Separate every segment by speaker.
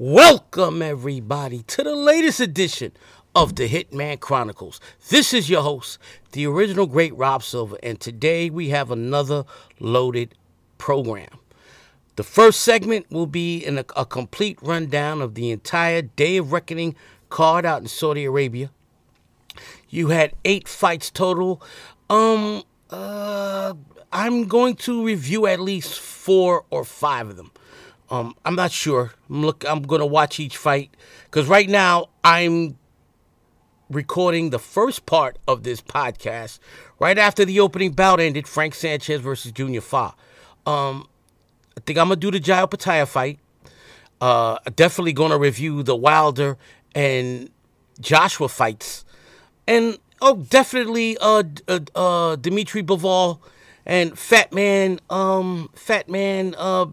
Speaker 1: Welcome, everybody, to the latest edition of the Hitman Chronicles. This is your host, the original great Rob Silva, and today we have another loaded program. The first segment will be in a, a complete rundown of the entire Day of Reckoning card out in Saudi Arabia. You had eight fights total. Um, uh, I'm going to review at least four or five of them. Um, I'm not sure. I'm look. I'm gonna watch each fight because right now I'm recording the first part of this podcast right after the opening bout ended. Frank Sanchez versus Junior Fa. Um, I think I'm gonna do the Jai Opetaia fight. Uh, definitely gonna review the Wilder and Joshua fights, and oh, definitely uh, uh, uh Dmitry Bivol and Fat Man, um, Fat Man, uh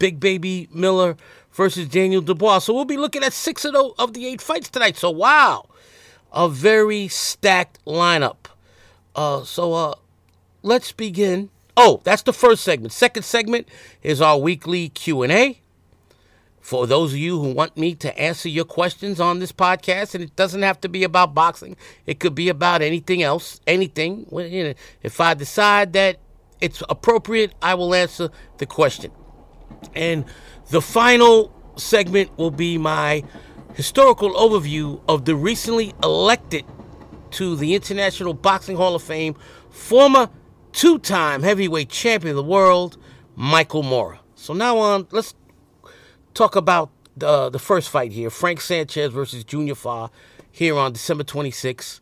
Speaker 1: Big Baby Miller versus Daniel Dubois. So we'll be looking at six of the, of the eight fights tonight. So wow, a very stacked lineup. Uh, so uh, let's begin. Oh, that's the first segment. Second segment is our weekly Q and A. For those of you who want me to answer your questions on this podcast, and it doesn't have to be about boxing, it could be about anything else, anything. If I decide that it's appropriate, I will answer the question. And the final segment will be my historical overview of the recently elected to the International Boxing Hall of Fame former two time heavyweight champion of the world, Michael Moorer. So now on, let's talk about the, the first fight here Frank Sanchez versus Junior Fa here on December 26,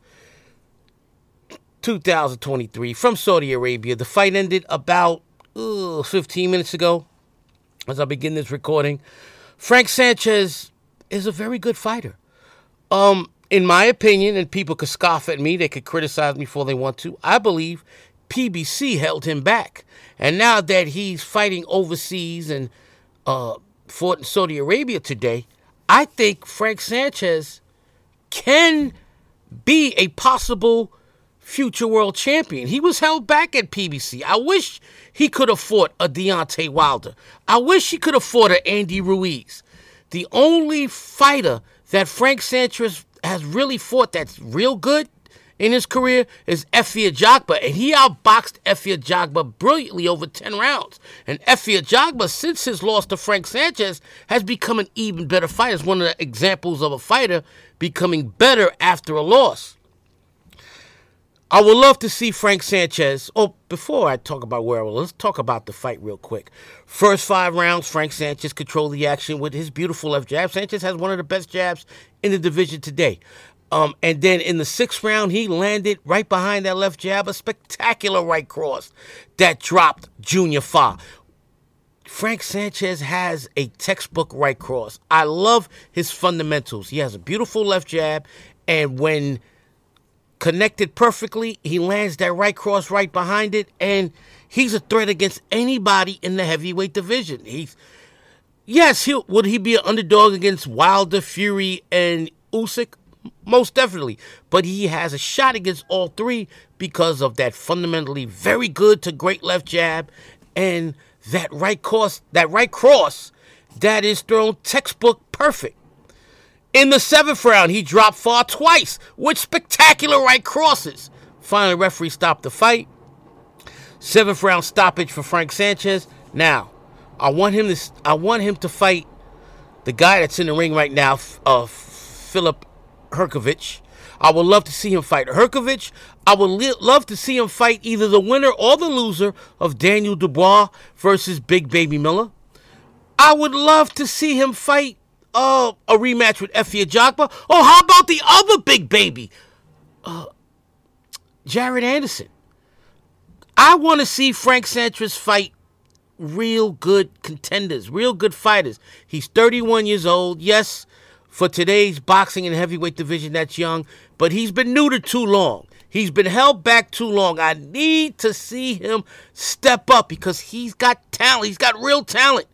Speaker 1: 2023, from Saudi Arabia. The fight ended about uh, 15 minutes ago as I begin this recording. Frank Sanchez is a very good fighter. Um, in my opinion, and people could scoff at me, they could criticize me before they want to. I believe PBC held him back. And now that he's fighting overseas and uh, fought in Saudi Arabia today, I think Frank Sanchez can be a possible future world champion. He was held back at PBC. I wish he could have fought a Deontay Wilder. I wish he could have fought a Andy Ruiz. The only fighter that Frank Sanchez has really fought that's real good in his career is Efe Ajagba, and he outboxed Efe Ajagba brilliantly over 10 rounds. And Efe Ajagba, since his loss to Frank Sanchez, has become an even better fighter. It's one of the examples of a fighter becoming better after a loss. I would love to see Frank Sanchez. Oh, before I talk about where I will, let's talk about the fight real quick. First five rounds, Frank Sanchez controlled the action with his beautiful left jab. Sanchez has one of the best jabs in the division today. Um, and then in the sixth round, he landed right behind that left jab, a spectacular right cross that dropped Junior Fa. Frank Sanchez has a textbook right cross. I love his fundamentals. He has a beautiful left jab, and when connected perfectly. He lands that right cross right behind it, and he's a threat against anybody in the heavyweight division. He's yes, he would he be an underdog against Wilder, Fury, and Usyk? Most definitely, but he has a shot against all three because of that fundamentally very good to great left jab and that right cross, that right cross that is thrown textbook perfect. In the seventh round, he dropped Fa twice with spectacular right crosses. Finally, referee stopped the fight. Seventh round stoppage for Frank Sanchez. Now, I want him to I want him to fight the guy that's in the ring right now, uh, Filip Hrgovic. I would love to see him fight Hrgovic. I would love to see him fight either the winner or the loser of Daniel Dubois versus Big Baby Miller. I would love to see him fight uh, a rematch with Efe Ajagba. Oh, how about the other big baby, uh, Jared Anderson? I want to see Frank Sanchez fight real good contenders, real good fighters. He's 31 years old. Yes, for today's boxing and heavyweight division, that's young, but he's been neutered too long. He's been held back too long. I need to see him step up because he's got talent. He's got real talent.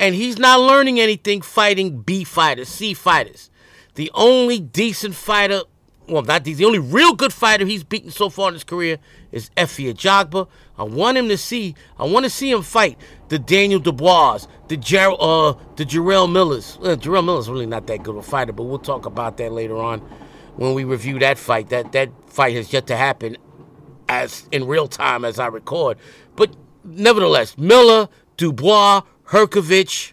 Speaker 1: And he's not learning anything fighting B fighters, C fighters. The only decent fighter well, not the, the only real good fighter he's beaten so far in his career is Efe Ajagba. I want him to see, I want to see him fight the Daniel Dubois, the Jar- uh, the Jarrell Millers. Uh, Jarrell Miller's really not that good of a fighter, but we'll talk about that later on when we review that fight. That that fight has yet to happen as in real time as I record. But nevertheless, Miller, Dubois, Hrgovic,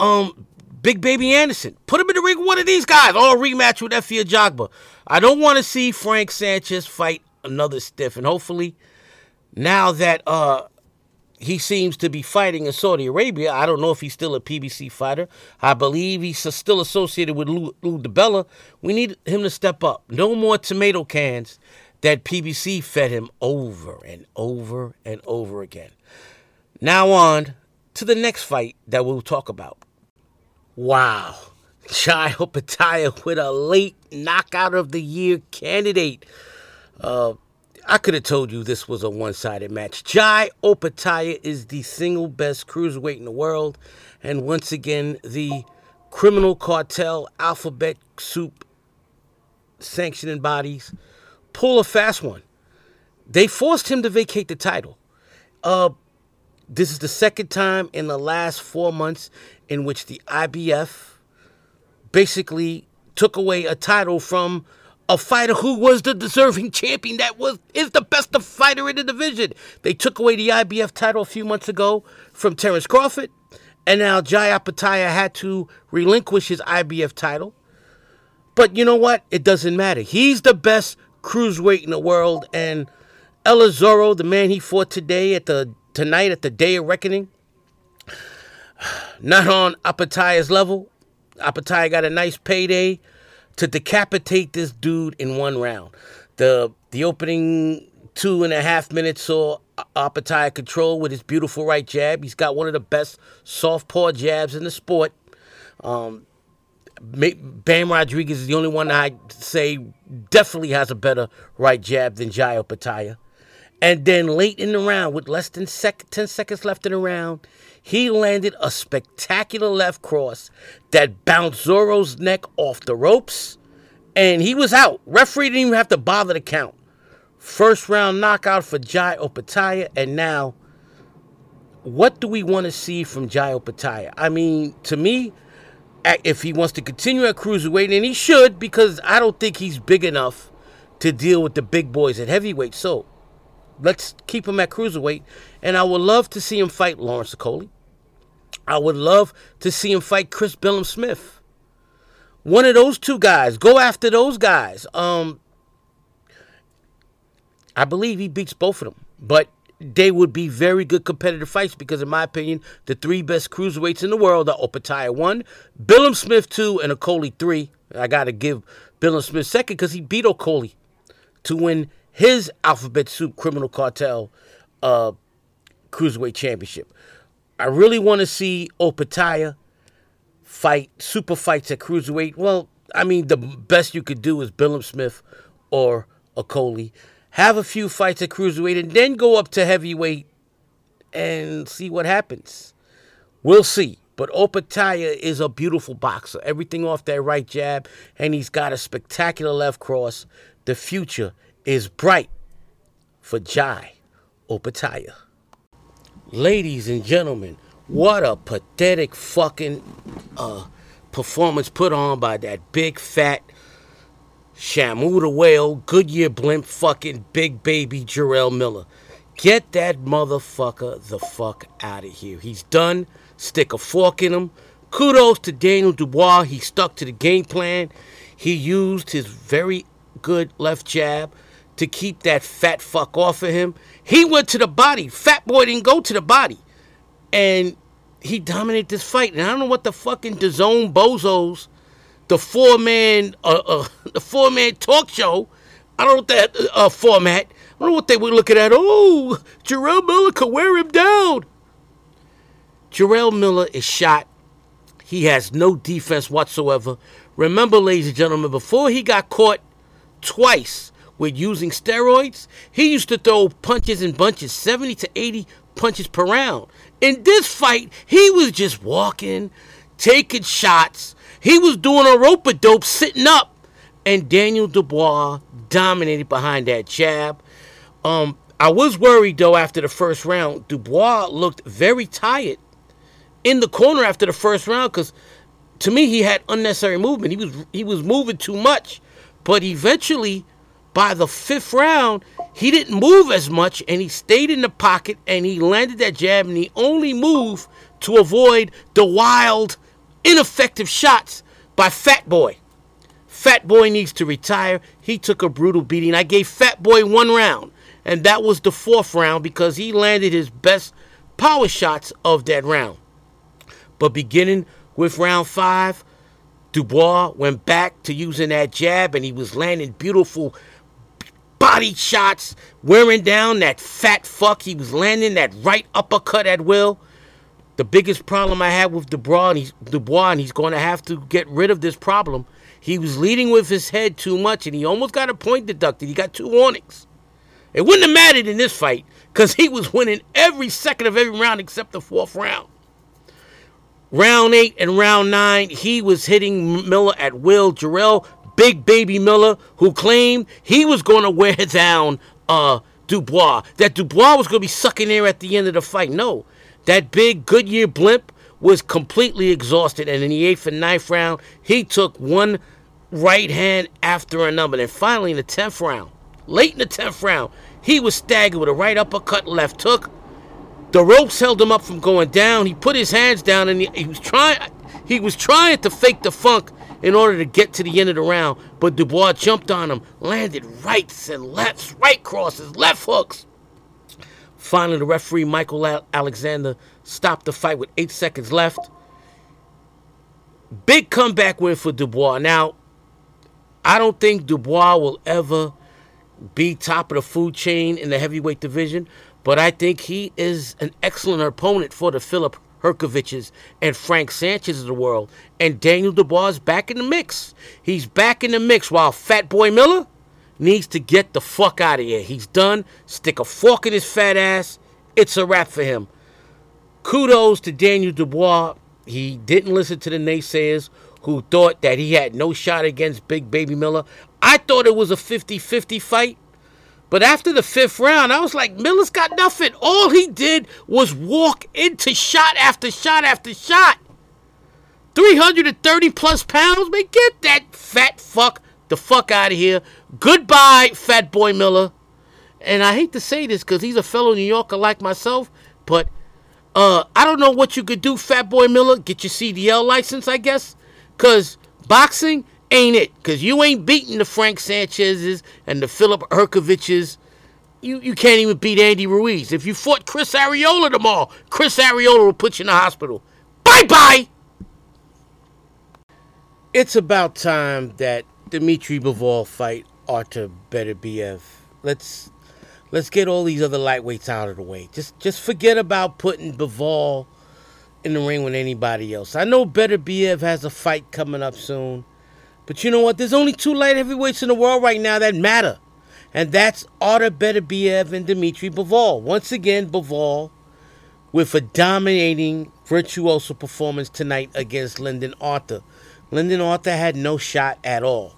Speaker 1: um, Big Baby Anderson. Put him in the ring with one of these guys. All rematch with Efe Ajagba. I don't want to see Frank Sanchez fight another stiff. And hopefully, now that uh, he seems to be fighting in Saudi Arabia, I don't know if he's still a PBC fighter. I believe he's still associated with Lou, Lou DiBella. We need him to step up. No more tomato cans that PBC fed him over and over and over again. Now on to the next fight that we'll talk about. Wow. Jai Opetaia with a late knockout of the year candidate. Uh, I could have told you this was a one sided match. Jai Opetaia is the single best cruiserweight in the world. And once again, the criminal cartel alphabet soup sanctioning bodies pull a fast one. They forced him to vacate the title. Uh, this is the second time in the last four months in which the IBF basically took away a title from a fighter who was the deserving champion that was is the best fighter in the division. They took away the IBF title a few months ago from Terence Crawford, and now Jai Opetaia had to relinquish his IBF title. But you know what? It doesn't matter. He's the best cruiserweight in the world, and Ellis Zorro, the man he fought today at the tonight at the Day of Reckoning, not on Opetaia's level. Opetaia got a nice payday to decapitate this dude in one round. The the opening two and a half minutes saw Opetaia control with his beautiful right jab. He's got one of the best southpaw jabs in the sport. Um, Bam Rodriguez is the only one I say definitely has a better right jab than Jai Opetaia. And then late in the round, with less than sec- 10 seconds left in the round, he landed a spectacular left cross that bounced Zorro's neck off the ropes, and he was out. Referee didn't even have to bother to count. First round knockout for Jai Opetaia, and now, what do we want to see from Jai Opetaia? I mean, to me, if he wants to continue at cruiserweight, and he should, because I don't think he's big enough to deal with the big boys at heavyweight. So, let's keep him at cruiserweight. And I would love to see him fight Lawrence Okolie. I would love to see him fight Chris Billam-Smith. One of those two guys. Go after those guys. Um, I believe he beats both of them. But they would be very good competitive fights because, in my opinion, the three best cruiserweights in the world are Opetaia 1, Billam-Smith 2, and Okolie 3. I got to give Billam-Smith second because he beat Okolie to win his Alphabet Soup Criminal Cartel uh, Cruiserweight Championship. I really want to see Opetaia fight super fights at Cruiserweight. Well, I mean, the best you could do is Billam-Smith or Okolie. Have a few fights at Cruiserweight and then go up to heavyweight and see what happens. We'll see. But Opetaia is a beautiful boxer. Everything off that right jab, and he's got a spectacular left cross. The future is bright for Jai Opetaia. Ladies and gentlemen, what a pathetic fucking uh, performance put on by that big fat Shamu the Whale, Goodyear Blimp, fucking big baby Jarrell Miller. Get that motherfucker the fuck out of here. He's done. Stick a fork in him. Kudos to Daniel Dubois. He stuck to the game plan. He used his very good left jab to keep that fat fuck off of him. He went to the body. Fat boy didn't go to the body. And he dominated this fight. And I don't know what the fucking DAZN bozos, the four man, uh, uh, the four man talk show. I don't know what that uh, format. I don't know what they were looking at. Oh, Jarrell Miller could wear him down. Jarrell Miller is shot. He has no defense whatsoever. Remember, ladies and gentlemen, before he got caught twice with using steroids, he used to throw punches in bunches, 70 to 80 punches per round. In this fight, he was just walking, taking shots. He was doing a rope a dope, sitting up, and Daniel Dubois dominated behind that jab. Um, I was worried though after the first round. Dubois looked very tired in the corner after the first round because to me he had unnecessary movement. He was he was moving too much, but eventually by the fifth round he didn't move as much and he stayed in the pocket and he landed that jab and he only moved to avoid the wild, ineffective shots by Fat Boy. Fat Boy needs to retire. He took a brutal beating. I gave Fat Boy one round, and that was the fourth round because he landed his best power shots of that round. But beginning with round five, Dubois went back to using that jab, and he was landing beautiful body shots, wearing down that fat fuck. He was landing that right uppercut at will. The biggest problem I had with Dubois, and he's, Dubois, and he's going to have to get rid of this problem. He was leading with his head too much, and he almost got a point deducted. He got two warnings. It wouldn't have mattered in this fight because he was winning every second of every round except the fourth round. Round eight and round nine, he was hitting Miller at will. Jarrell, Big Baby Miller, who claimed he was going to wear down uh, Dubois, that Dubois was going to be sucking air at the end of the fight. No, that big Goodyear blimp was completely exhausted. And in the eighth and ninth round, he took one right hand after another. And finally, in the tenth round, late in the tenth round, he was staggered with a right uppercut, left hook. The ropes held him up from going down. He put his hands down and he, he was trying. He was trying to fake the funk in order to get to the end of the round, but Dubois jumped on him, landed rights and lefts, right crosses, left hooks. Finally, the referee, Michael Alexander, stopped the fight with eight seconds left. Big comeback win for Dubois. Now, I don't think Dubois will ever be top of the food chain in the heavyweight division, but I think he is an excellent opponent for the Filip Hrgoviches and Frank Sanchez of the world. And Daniel Dubois is back in the mix. He's back in the mix while Fat Boy Miller needs to get the fuck out of here. He's done. Stick a fork in his fat ass. It's a wrap for him. Kudos to Daniel Dubois. He didn't listen to the naysayers who thought that he had no shot against Big Baby Miller. I thought it was a 50 50 fight. But after the fifth round, I was like, Miller's got nothing. All he did was walk into shot after shot after shot. 330 plus pounds? Man, get that fat fuck the fuck out of here. Goodbye, Fat Boy Miller. And I hate to say this because he's a fellow New Yorker like myself, but uh, I don't know what you could do, Fat Boy Miller. Get your CDL license, I guess. Because boxing ain't it. Because you ain't beating the Frank Sanchez's and the Filip Hrgovic's. You, you can't even beat Andy Ruiz. If you fought Chris Arreola tomorrow, Chris Arreola will put you in the hospital. Bye bye! It's about time that Dmitry Bivol fight Artur Beterbiev. Let's let's get all these other lightweights out of the way. Just just forget about putting Bivol in the ring with anybody else. I know Beterbiev has a fight coming up soon. But you know what? There's only two light heavyweights in the world right now that matter. And that's Artur Beterbiev and Dmitry Bivol. Once again, Bivol with a dominating virtuoso performance tonight against Lyndon Arthur. Lyndon Arthur had no shot at all.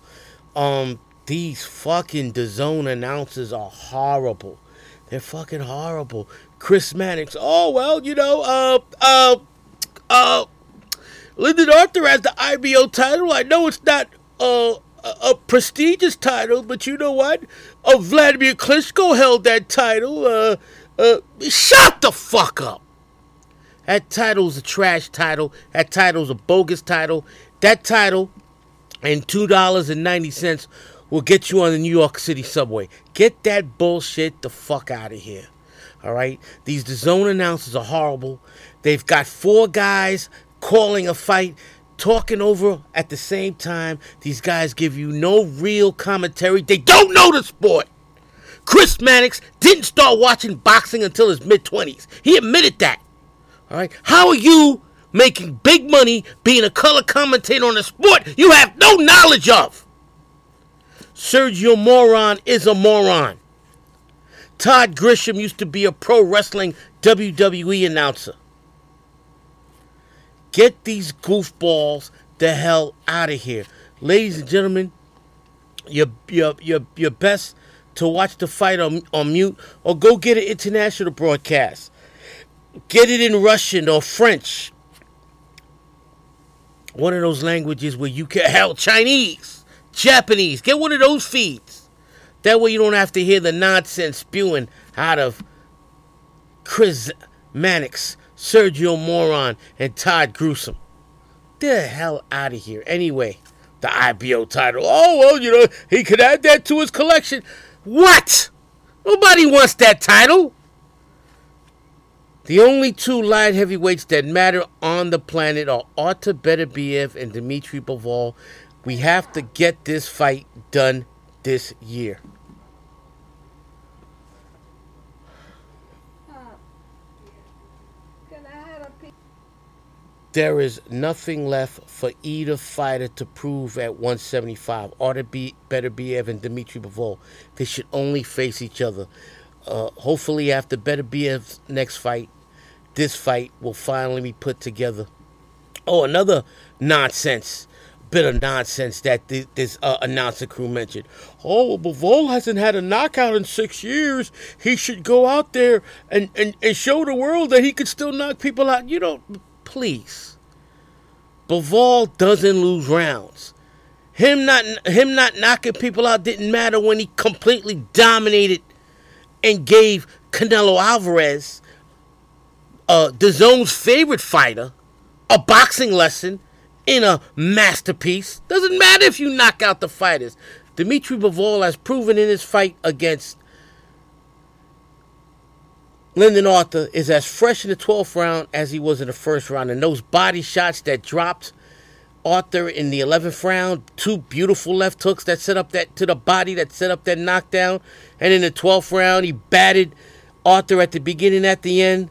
Speaker 1: Um, these fucking DAZN announcers are horrible. They're fucking horrible. Chris Mannix. Oh well, you know, uh, uh, uh, Lyndon Arthur has the IBO title. I know it's not a, a prestigious title, but you know what? Uh, Vladimir Klitschko held that title. Uh, uh, shut the fuck up. That title's a trash title. That title's a bogus title. That title and $2.90 will get you on the New York City subway. Get that bullshit the fuck out of here. All right? These DAZN announcers are horrible. They've got four guys calling a fight talking over at the same time. These guys give you no real commentary. They don't know the sport. Chris Mannix didn't start watching boxing until his mid 20s. He admitted that. All right. How are you making big money being a color commentator on a sport you have no knowledge of? Sergio Moron is a moron. Todd Grisham used to be a pro wrestling WWE announcer. Get these goofballs the hell out of here. Ladies and gentlemen, your your your your best to watch the fight on on mute or go get an international broadcast. Get it in Russian or French. One of those languages where you can hell Chinese, Japanese. Get one of those feeds. That way you don't have to hear the nonsense spewing out of Chris Mannix, Sergio Moron, and Todd Gruesome. Get the hell out of here. Anyway, the IBO title. Oh, well, you know, he could add that to his collection. What? Nobody wants that title. The only two light heavyweights that matter on the planet are Artur Beterbiev and Dmitry Bivol. We have to get this fight done this year. There is nothing left for either fighter to prove at 175. Artur be, Beterbiev and Dmitry Bivol. They should only face each other. Uh, hopefully, after Beterbiev's next fight, this fight will finally be put together. Oh, another nonsense, bit of nonsense that this uh, announcer crew mentioned. Oh, well, Bivol hasn't had a knockout in six years. He should go out there and, and, and show the world that he could still knock people out. You know, please. Bivol doesn't lose rounds. Him not him not knocking people out didn't matter when he completely dominated and gave Canelo Alvarez, uh, zone's favorite fighter, a boxing lesson in a masterpiece. Doesn't matter if you knock out the fighters. Dmitry Bivol has proven in his fight against Lyndon Arthur is as fresh in the 12th round as he was in the first round. And those body shots that dropped Arthur in the 11th round, two beautiful left hooks that set up that to the body that set up that knockdown. And in the 12th round, he batted Arthur at the beginning, at the end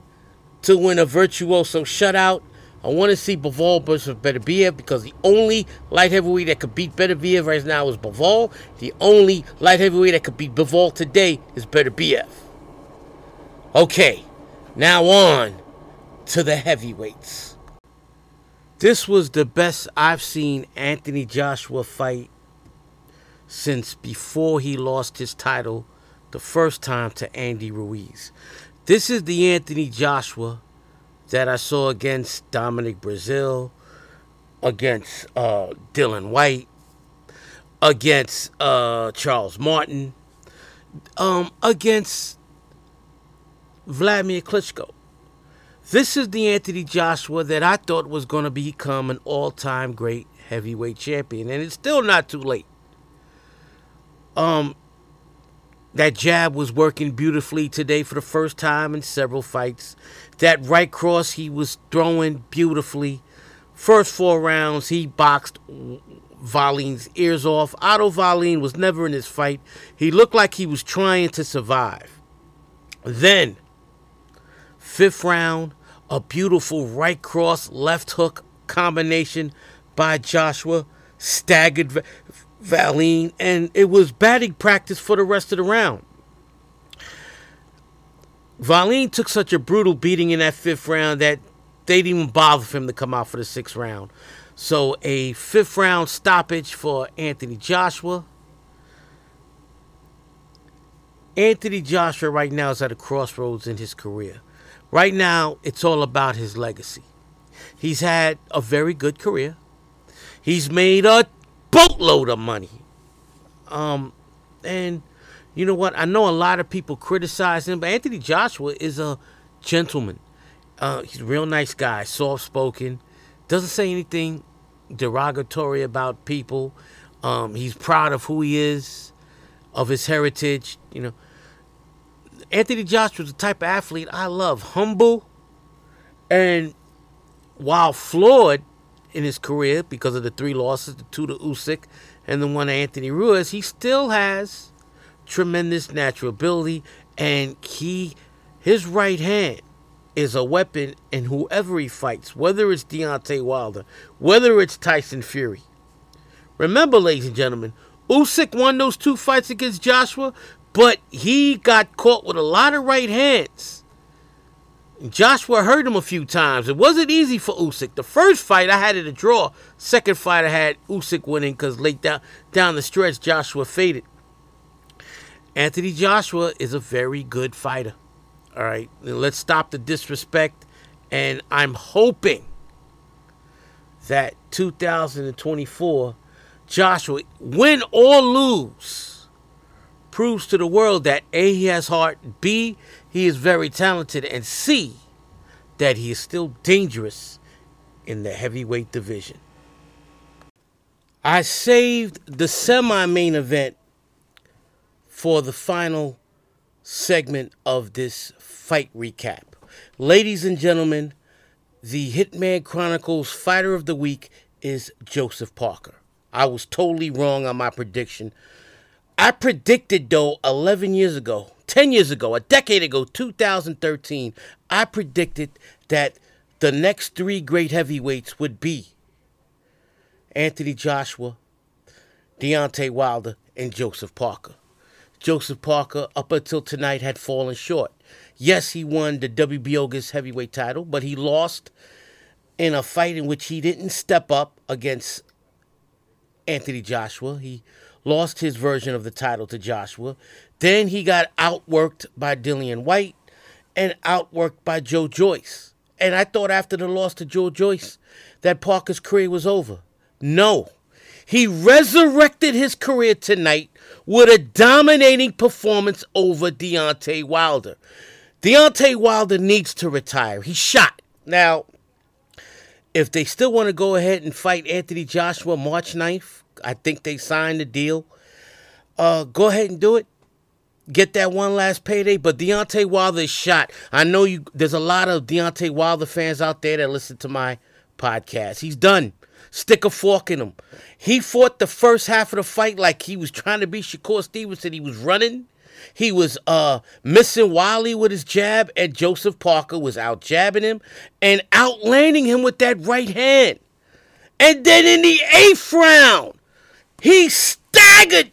Speaker 1: to win a virtuoso shutout. I want to see Bivol versus Beterbiev because the only light heavyweight that could beat Beterbiev right now is Bivol. The only light heavyweight that could beat Bivol today is Beterbiev. Okay, now on to the heavyweights. This was the best I've seen Anthony Joshua fight since before he lost his title the first time to Andy Ruiz. This is the Anthony Joshua that I saw against Dominic Breazeale, against uh, Dillian Whyte, against uh, Charles Martin, um, against Vladimir Klitschko. This is the Anthony Joshua that I thought was going to become an all time great heavyweight champion, and it's still not too late. Um, that jab was working beautifully today for the first time in several fights. That right cross he was throwing beautifully. First four rounds, he boxed Wallin's ears off. Otto Wallin was never in this fight. He looked like he was trying to survive. Then Fifth round, a beautiful right cross, left hook combination by Joshua, staggered Wallin, and it was batting practice for the rest of the round. Wallin took such a brutal beating in that fifth round that they didn't even bother for him to come out for the sixth round. So a fifth round stoppage for Anthony Joshua. Anthony Joshua right now is at a crossroads in his career. Right now, it's all about his legacy. He's had a very good career. He's made a boatload of money. Um, and you know what? I know a lot of people criticize him, but Anthony Joshua is a gentleman. Uh, he's a real nice guy, soft spoken, doesn't say anything derogatory about people. Um, he's proud of who he is, of his heritage. You know, Anthony Joshua is the type of athlete I love, humble, and while flawed in his career because of the three losses, the two to Usyk and the one to Anthony Ruiz, he still has tremendous natural ability, and he his right hand is a weapon in whoever he fights, whether it's Deontay Wilder, whether it's Tyson Fury. Remember, ladies and gentlemen, Usyk won those two fights against Joshua but he got caught with a lot of right hands Joshua hurt him a few times. It wasn't easy for Usyk. The first fight I had it a draw. Second fight I had Usyk winning because late down down the stretch Joshua faded. Anthony Joshua is a very good fighter. All right, let's stop the disrespect, and I'm hoping that 2024 Joshua, win or lose, proves to the world that A, he has heart, B, he is very talented, and C, that he is still dangerous in the heavyweight division. I saved the semi main event for the final segment of this fight recap. Ladies and gentlemen, the Hitman Chronicles Fighter of the Week is Joseph Parker. I was totally wrong on my prediction. I predicted, though, 11 years ago, 10 years ago, a decade ago, 2013, I predicted that the next three great heavyweights would be Anthony Joshua, Deontay Wilder, and Joseph Parker. Joseph Parker, up until tonight, had fallen short. Yes, he won the WBO's heavyweight title, but he lost in a fight in which he didn't step up against Anthony Joshua. He lost his version of the title to Joshua. Then he got outworked by Dillian Whyte and outworked by Joe Joyce. And I thought after the loss to Joe Joyce that Parker's career was over. No. He resurrected his career tonight with a dominating performance over Deontay Wilder. Deontay Wilder needs to retire. He's shot. Now, if they still want to go ahead and fight Anthony Joshua March 9th, I think they signed the deal. Uh, go ahead and do it. Get that one last payday. But Deontay Wilder is shot. I know you. There's a lot of Deontay Wilder fans out there that listen to my podcast. He's done. Stick a fork in him. He fought the first half of the fight like he was trying to be Shakur Stevenson. He was running. He was uh, missing Wiley with his jab, and Joseph Parker was out jabbing him and outlanding him with that right hand. And then in the eighth round, he staggered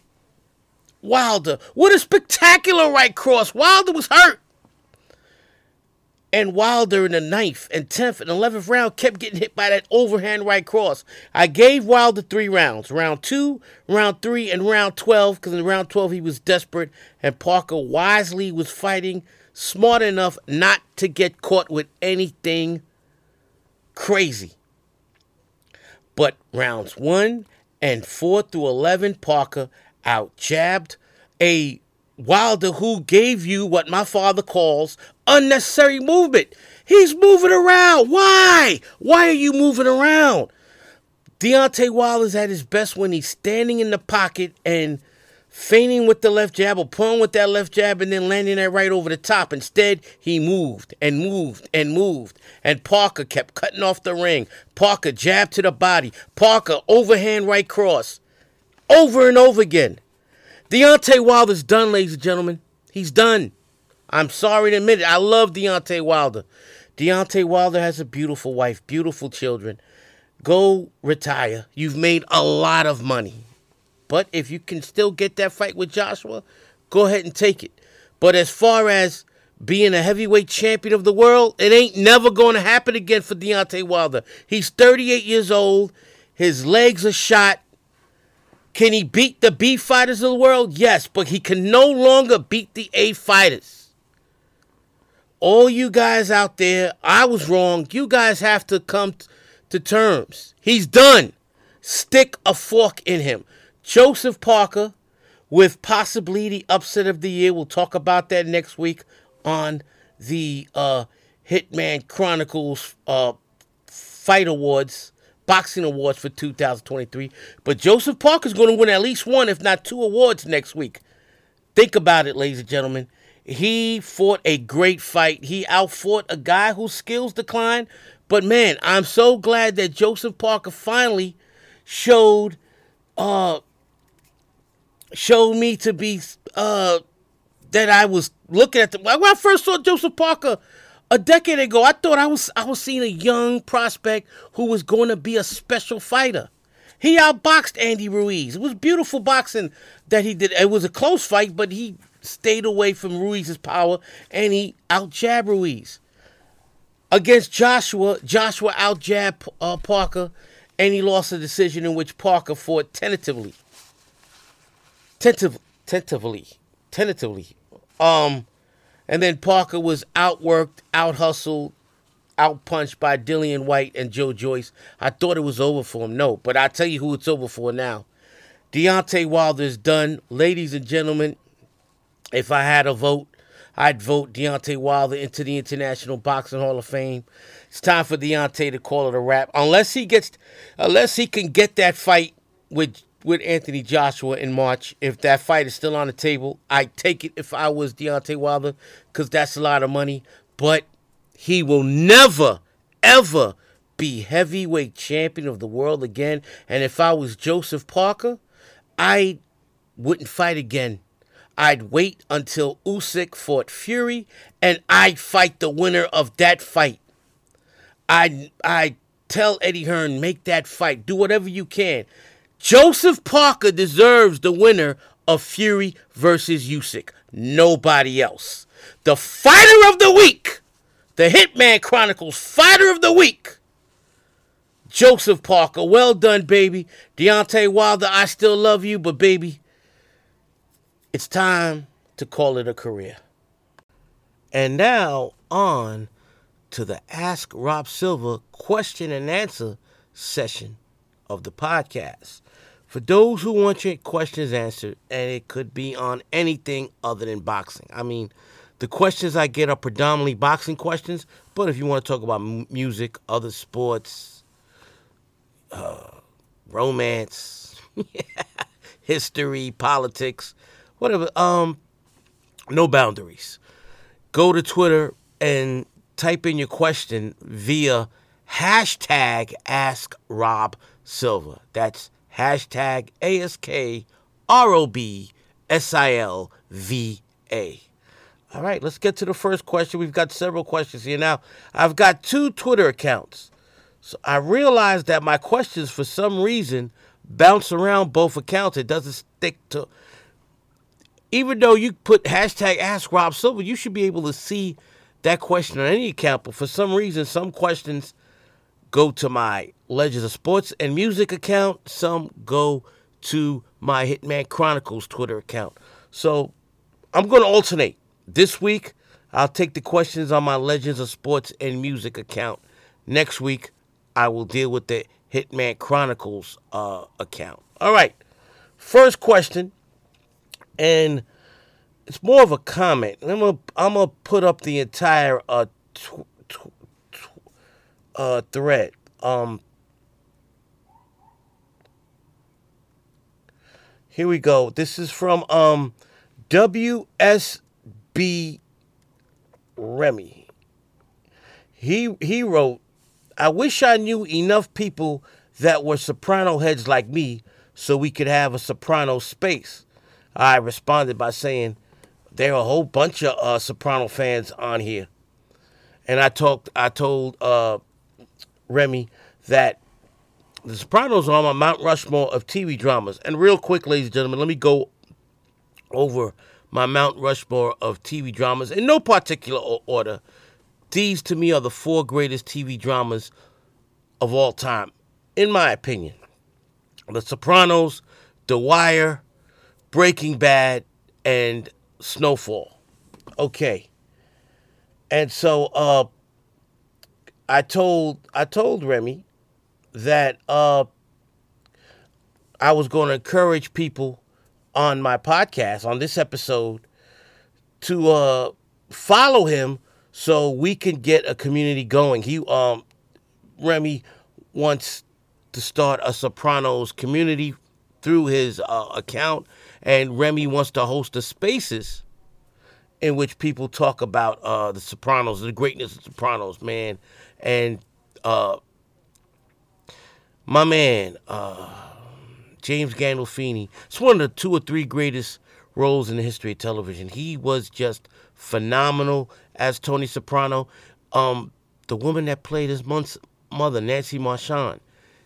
Speaker 1: Wilder with a spectacular right cross. Wilder was hurt. And Wilder in the ninth and tenth and eleventh round kept getting hit by that overhand right cross. I gave Wilder three rounds round two, round three, and round 12, because in round 12 he was desperate, and Parker wisely was fighting smart enough not to get caught with anything crazy. But rounds one and four through 11, Parker out jabbed a Wilder who gave you what my father calls unnecessary movement. He's moving around. Why? Why are you moving around? Deontay Wilder's at his best when he's standing in the pocket and feigning with the left jab or pulling with that left jab and then landing that right over the top. Instead, he moved and moved and moved. And Parker kept cutting off the ring. Parker jab to the body. Parker overhand right cross. Over and over again. Deontay Wilder's done, ladies and gentlemen. He's done. I'm sorry to admit it. I love Deontay Wilder. Deontay Wilder has a beautiful wife, beautiful children. Go retire. You've made a lot of money. But if you can still get that fight with Joshua, go ahead and take it. But as far as being a heavyweight champion of the world, it ain't never going to happen again for Deontay Wilder. He's 38 years old. His legs are shot. Can he beat the B fighters of the world? Yes, but he can no longer beat the A fighters. All you guys out there, I was wrong. You guys have to come t- to terms. He's done. Stick a fork in him. Joseph Parker, with possibly the upset of the year. We'll talk about that next week on the uh, Hitman Chronicles uh, Fight Awards boxing awards for 2023. But Joseph Parker's going to win at least one, if not two awards next week. Think about it, ladies and gentlemen. He fought a great fight. He outfought a guy whose skills declined. But man, I'm so glad that Joseph Parker finally showed uh showed me to be uh that I was looking at the when I first saw Joseph Parker a decade ago, I thought I was I was seeing a young prospect who was going to be a special fighter. He outboxed Andy Ruiz. It was beautiful boxing that he did. It was a close fight, but he stayed away from Ruiz's power and he out jabbed Ruiz. Against Joshua, Joshua outjabbed uh, Parker, and he lost a decision in which Parker fought tentatively. Tentative, tentatively, tentatively. Um, and then Parker was outworked, out hustled, outpunched by Dillian Whyte and Joe Joyce. I thought it was over for him. No, but I tell you who it's over for now. Deontay Wilder is done. Ladies and gentlemen, if I had a vote, I'd vote Deontay Wilder into the International Boxing Hall of Fame. It's time for Deontay to call it a wrap. Unless he gets, unless he can get that fight with with Anthony Joshua in March. If that fight is still on the table, I'd take it if I was Deontay Wilder, because that's a lot of money. But he will never, ever be heavyweight champion of the world again. And if I was Joseph Parker, I wouldn't fight again. I'd wait until Usyk fought Fury, and I'd fight the winner of that fight. I I tell Eddie Hearn, make that fight. Do whatever you can. Joseph Parker deserves the winner of Fury versus Usyk. Nobody else. The fighter of the week, the Hitman Chronicles fighter of the week, Joseph Parker. Well done, baby. Deontay Wilder, I still love you, but baby, it's time to call it a career. And now on to the Ask Rob Silva question and answer session of the podcast. For those who want your questions answered, and it could be on anything other than boxing. I mean, the questions I get are predominantly boxing questions, but if you want to talk about m- music, other sports, uh, romance, history, politics, whatever. Um, no boundaries. Go to Twitter and type in your question via hashtag Ask Rob Silva. That's hashtag A S K R O B S I L V A. All right, let's get to the first question. We've got several questions here now. I've got two Twitter accounts. So I realized that my questions, for some reason, bounce around both accounts. It doesn't stick to even though you put hashtag ask Rob Silva, you should be able to see that question on any account. But for some reason, some questions go to my Legends of Sports and Music account, some go to my Hitman Chronicles Twitter account. So I'm going to alternate. This week, I'll take the questions on my Legends of Sports and Music account. Next week, I will deal with the Hitman Chronicles uh, account. All right. First question and it's more of a comment. I'm gonna I'm gonna put up the entire uh, tw- tw- tw- uh thread. Um, here we go. This is from um WSB Remy. He he wrote, "I wish I knew enough people that were soprano heads like me, so we could have a soprano space." I responded by saying, there are a whole bunch of uh, Soprano fans on here, and I talked. I told uh, Remy that the Sopranos are on my Mount Rushmore of TV dramas. And real quick, ladies and gentlemen, let me go over my Mount Rushmore of TV dramas in no particular order. These, to me, are the four greatest TV dramas of all time, in my opinion. The Sopranos, The Wire, Breaking Bad, and Snowfall. Okay. And so uh I told I told Remy that uh I was going to encourage people on my podcast on this episode to uh follow him so we can get a community going. He um Remy wants to start a Sopranos community through his uh, account and Remy wants to host the spaces in which people talk about uh, the Sopranos, the greatness of Sopranos, man, and uh, my man uh, James Gandolfini. It's one of the two or three greatest roles in the history of television. He was just phenomenal as Tony Soprano. Um, the woman that played his mother, Nancy Marchand,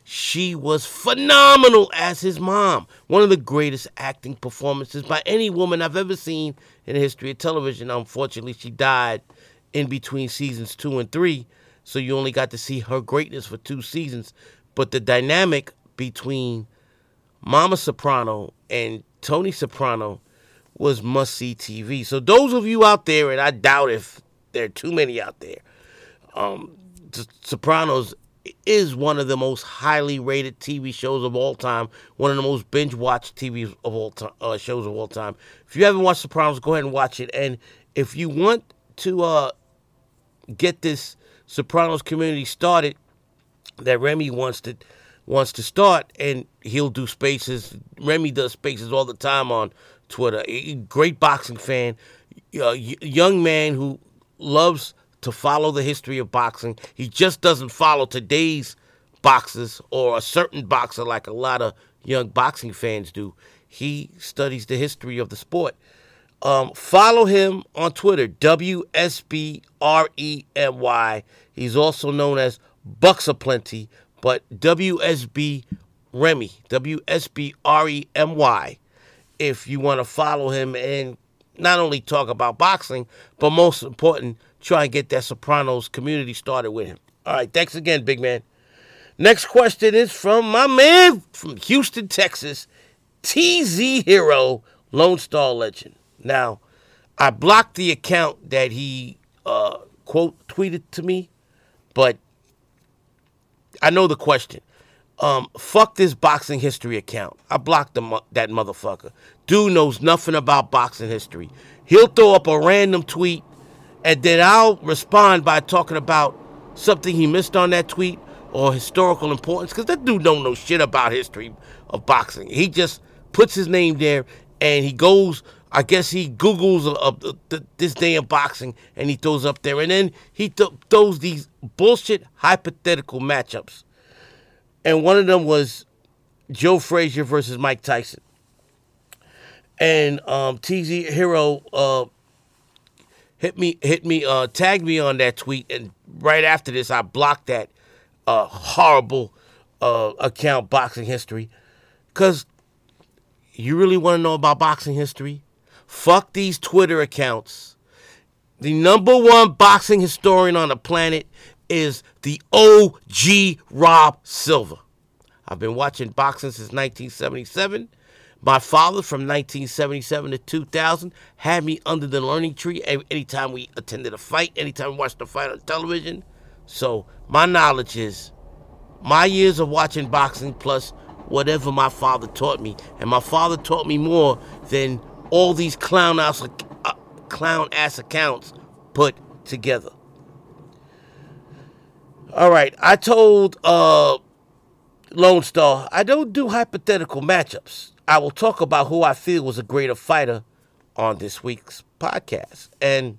Speaker 1: she was phenomenal as his mom. One of the greatest acting performances by any woman I've ever seen in the history of television. Unfortunately, she died in between seasons two and three. so you only got to see her greatness for two seasons. But the dynamic between Mama Soprano and Tony Soprano was must see TV. So those of you out there, and I doubt if there are too many out there, um, Sopranos is one of the most highly rated TV shows of all time, one of the most binge watched TV of all uh, shows of all time. If you haven't watched Sopranos, go ahead and watch it. And if you want to uh, get this Sopranos community started, that Remy wants to wants to start, and he'll do spaces. Remy does spaces all the time on Twitter. A great boxing fan, a young man who loves to follow the history of boxing. He just doesn't follow today's boxers or a certain boxer like a lot of young boxing fans do. He studies the history of the sport. Um, follow him on Twitter, WSBREMY. He's also known as Bucks of Plenty, but WSB Remy, WSB R E M Y, If you want to follow him and not only talk about boxing, but most important, try and get that Sopranos community started with him. All right, thanks again, big man. Next question is from my man from Houston, Texas, TZ Hero, Lone Star Legend. Now, I blocked the account that he uh, quote tweeted to me, but I know the question. Um, fuck this boxing history account. I blocked the, that motherfucker. Dude knows nothing about boxing history. He'll throw up a random tweet and then I'll respond by talking about something he missed on that tweet or historical importance because that dude don't know shit about history of boxing. He just puts his name there and he goes. I guess he Google's uh, uh, this day in boxing and he throws up there, and then he th- throws these bullshit hypothetical matchups, and one of them was Joe Frazier versus Mike Tyson, and um, TZ Hero uh, hit me, hit me, uh, tag me on that tweet, and right after this, I blocked that uh, horrible uh, account, boxing history, because you really want to know about boxing history? Fuck these Twitter accounts. The number one boxing historian on the planet is the OG Rob Silva. I've been watching boxing since 1977. My father from 1977 to 2000 had me under the learning tree anytime we attended a fight, anytime we watched a fight on television. So my knowledge is my years of watching boxing plus whatever my father taught me. And my father taught me more than all these clown ass, uh, clown ass accounts put together. All right, I told uh, Lone Star I don't do hypothetical matchups. I will talk about who I feel was a greater fighter on this week's podcast. And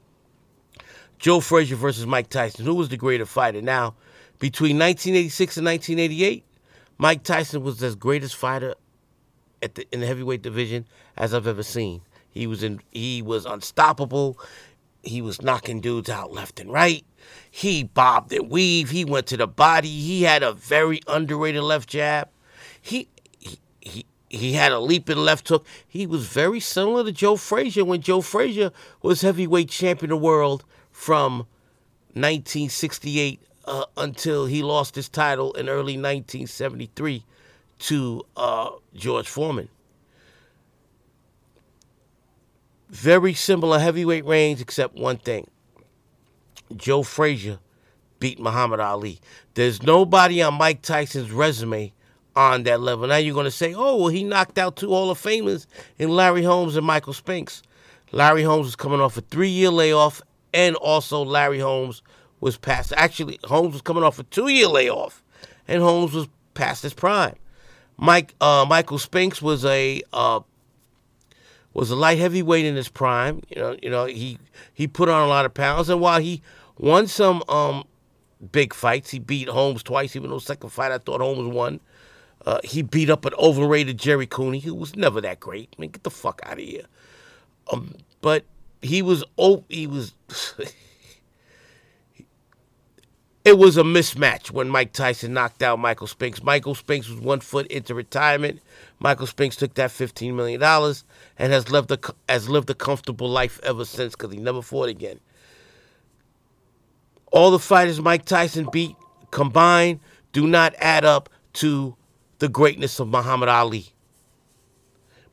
Speaker 1: Joe Frazier versus Mike Tyson. Who was the greater fighter? Now, between 1986 and 1988, Mike Tyson was the greatest fighter at the, in the heavyweight division as I've ever seen. He was in, he was unstoppable. He was knocking dudes out left and right. He bobbed and weaved. He went to the body. He had a very underrated left jab. He he he, he had a leaping left hook. He was very similar to Joe Frazier when Joe Frazier was heavyweight champion of the world from 1968 uh, until he lost his title in early 1973 to uh, George Foreman. Very similar heavyweight range, except one thing. Joe Frazier beat Muhammad Ali. There's nobody on Mike Tyson's resume on that level. Now you're going to say, oh, well, he knocked out two Hall of Famers in Larry Holmes and Michael Spinks. Larry Holmes was coming off a three year layoff, and also Larry Holmes was past. Actually, Holmes was coming off a two year layoff, and Holmes was past his prime. Mike uh, Michael Spinks was a uh, was a light heavyweight in his prime. You know, you know he he put on a lot of pounds, and while he won some um, big fights, he beat Holmes twice. Even though second fight I thought Holmes won. Uh, he beat up an overrated Jerry Cooney, who was never that great. I mean, get the fuck out of here. Um, but he was oh, he was. it was a mismatch when Mike Tyson knocked out Michael Spinks. Michael Spinks was one foot into retirement. Michael Spinks took that fifteen million dollars and has lived a has lived a comfortable life ever since because he never fought again. All the fighters Mike Tyson beat combined do not add up to the greatness of Muhammad Ali.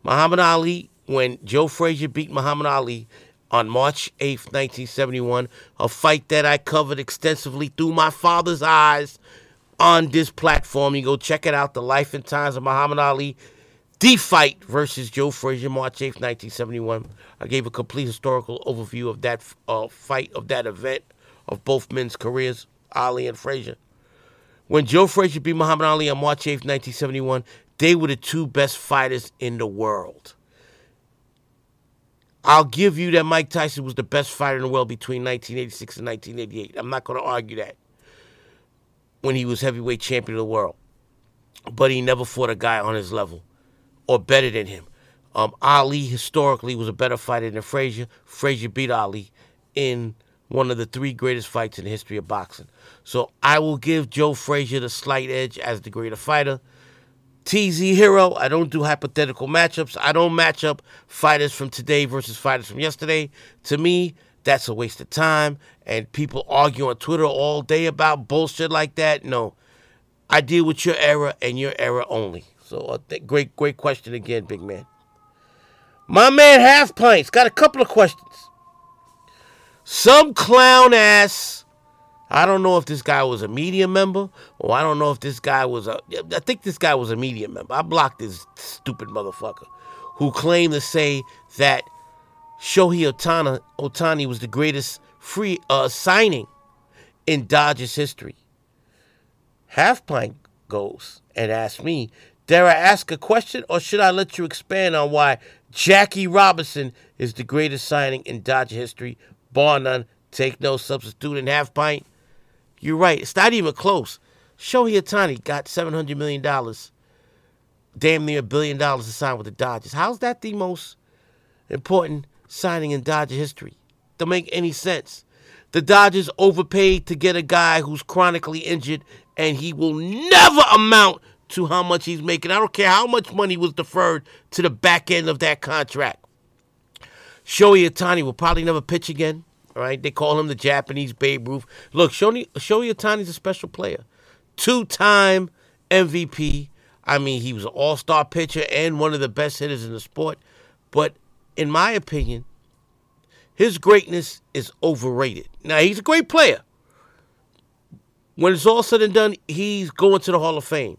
Speaker 1: Muhammad Ali, when Joe Frazier beat Muhammad Ali on March 8th, 1971, a fight that I covered extensively through my father's eyes on this platform. You go check it out, The Life and Times of Muhammad Ali. The fight versus Joe Frazier, March 8th, 1971. I gave a complete historical overview of that uh, fight, of that event, of both men's careers, Ali and Frazier. When Joe Frazier beat Muhammad Ali on March 8th, 1971, they were the two best fighters in the world. I'll give you that Mike Tyson was the best fighter in the world between 1986 and 1988. I'm not going to argue that when he was heavyweight champion of the world. But he never fought a guy on his level or better than him. Um, Ali historically was a better fighter than Frazier. Frazier beat Ali in one of the three greatest fights in the history of boxing. So I will give Joe Frazier the slight edge as the greater fighter. TZ Hero, I don't do hypothetical matchups. I don't match up fighters from today versus fighters from yesterday. To me, that's a waste of time. And people argue on Twitter all day about bullshit like that. No, I deal with your era and your era only. So, uh, th- great, great question again, big man. My man Half Pints got a couple of questions. Some clown ass. I don't know if this guy was a media member or I don't know if this guy was a. I think this guy was a media member. I blocked this stupid motherfucker who claimed to say that Shohei Ohtani, Ohtani was the greatest free uh, signing in Dodgers history. Half Pint goes and asks me, Dare I ask a question or should I let you expand on why Jackie Robinson is the greatest signing in Dodger history? Bar none. Take no substitute in half pint. You're right. It's not even close. Shohei Ohtani got $700 million, damn near a billion dollars to sign with the Dodgers. How's that the most important signing in Dodger history? Don't make any sense. The Dodgers overpaid to get a guy who's chronically injured, and he will never amount to how much he's making. I don't care how much money was deferred to the back end of that contract. Shohei Ohtani will probably never pitch again. All right, they call him the Japanese Babe Ruth. Look, Shohei, Shohei Ohtani's a special player, two-time MVP. I mean, he was an all-star pitcher and one of the best hitters in the sport. But in my opinion, his greatness is overrated. Now he's a great player. When it's all said and done, he's going to the Hall of Fame.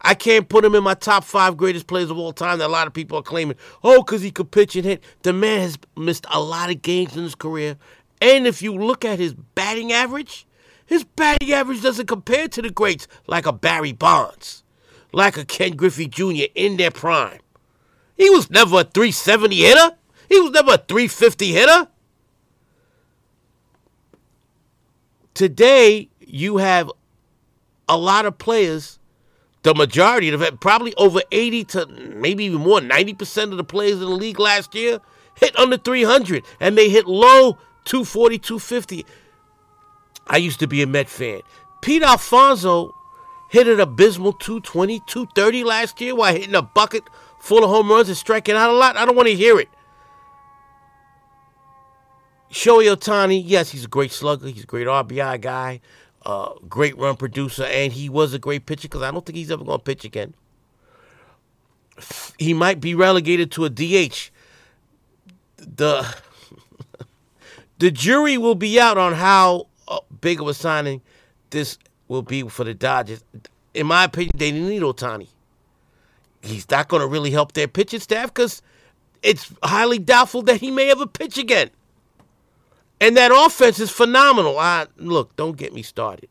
Speaker 1: I can't put him in my top five greatest players of all time that a lot of people are claiming, oh, because he could pitch and hit. The man has missed a lot of games in his career. And if you look at his batting average, his batting average doesn't compare to the greats like a Barry Bonds, like a Ken Griffey Jr. in their prime. He was never a 370 hitter. He was never a 350 hitter. Today, you have a lot of players the majority of it, probably over 80 to maybe even more, 90% of the players in the league last year hit under 300 and they hit low 240, 250. I used to be a Met fan. Pete Alonso hit an abysmal 220, 230 last year while hitting a bucket full of home runs and striking out a lot. I don't want to hear it. Shohei Ohtani, yes, he's a great slugger. He's a great RBI guy uh, great run producer, and he was a great pitcher because I don't think he's ever going to pitch again. He might be relegated to a DH. The the jury will be out on how uh, big of a signing this will be for the Dodgers. In my opinion, they need Ohtani. He's not going to really help their pitching staff because it's highly doubtful that he may ever pitch again. And that offense is phenomenal. I, look, don't get me started.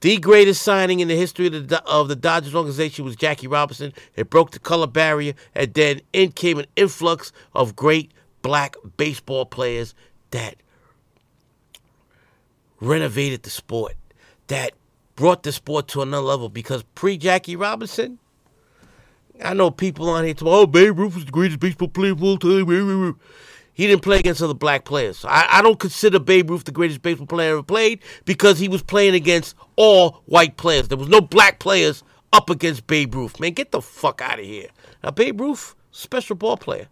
Speaker 1: The greatest signing in the history of the, of the Dodgers organization was Jackie Robinson. It broke the color barrier, and then in came an influx of great black baseball players that renovated the sport, that brought the sport to another level. Because pre Jackie Robinson, I know people on here talking, oh, Babe Ruth was the greatest baseball player of all time. He didn't play against other black players. I, I don't consider Babe Ruth the greatest baseball player ever played because he was playing against all white players. There was no black players up against Babe Ruth. Man, get the fuck out of here. Now, Babe Ruth, special ball player.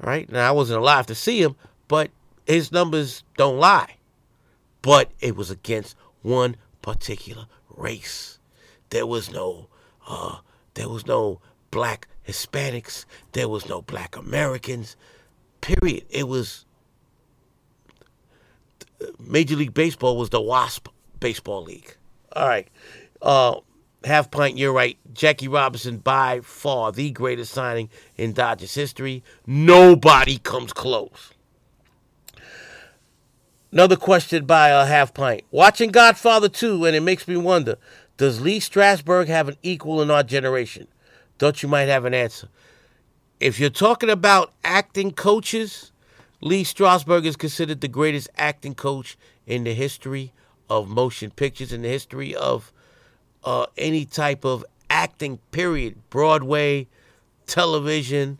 Speaker 1: All right? Now, I wasn't alive to see him, but his numbers don't lie. but it was against one particular race. There was no, uh, there was no black Hispanics. There was no black Americans. Period. It was Major League Baseball was the WASP baseball league. All right. Uh, half pint, you're right. Jackie Robinson, by far the greatest signing in Dodgers history. Nobody comes close. Another question by a uh, half pint. Watching Godfather 2, and it makes me wonder does Lee Strasberg have an equal in our generation? Don't you might have an answer? If you're talking about acting coaches, Lee Strasberg is considered the greatest acting coach in the history of motion pictures, in the history of uh, any type of acting, period. Broadway, television,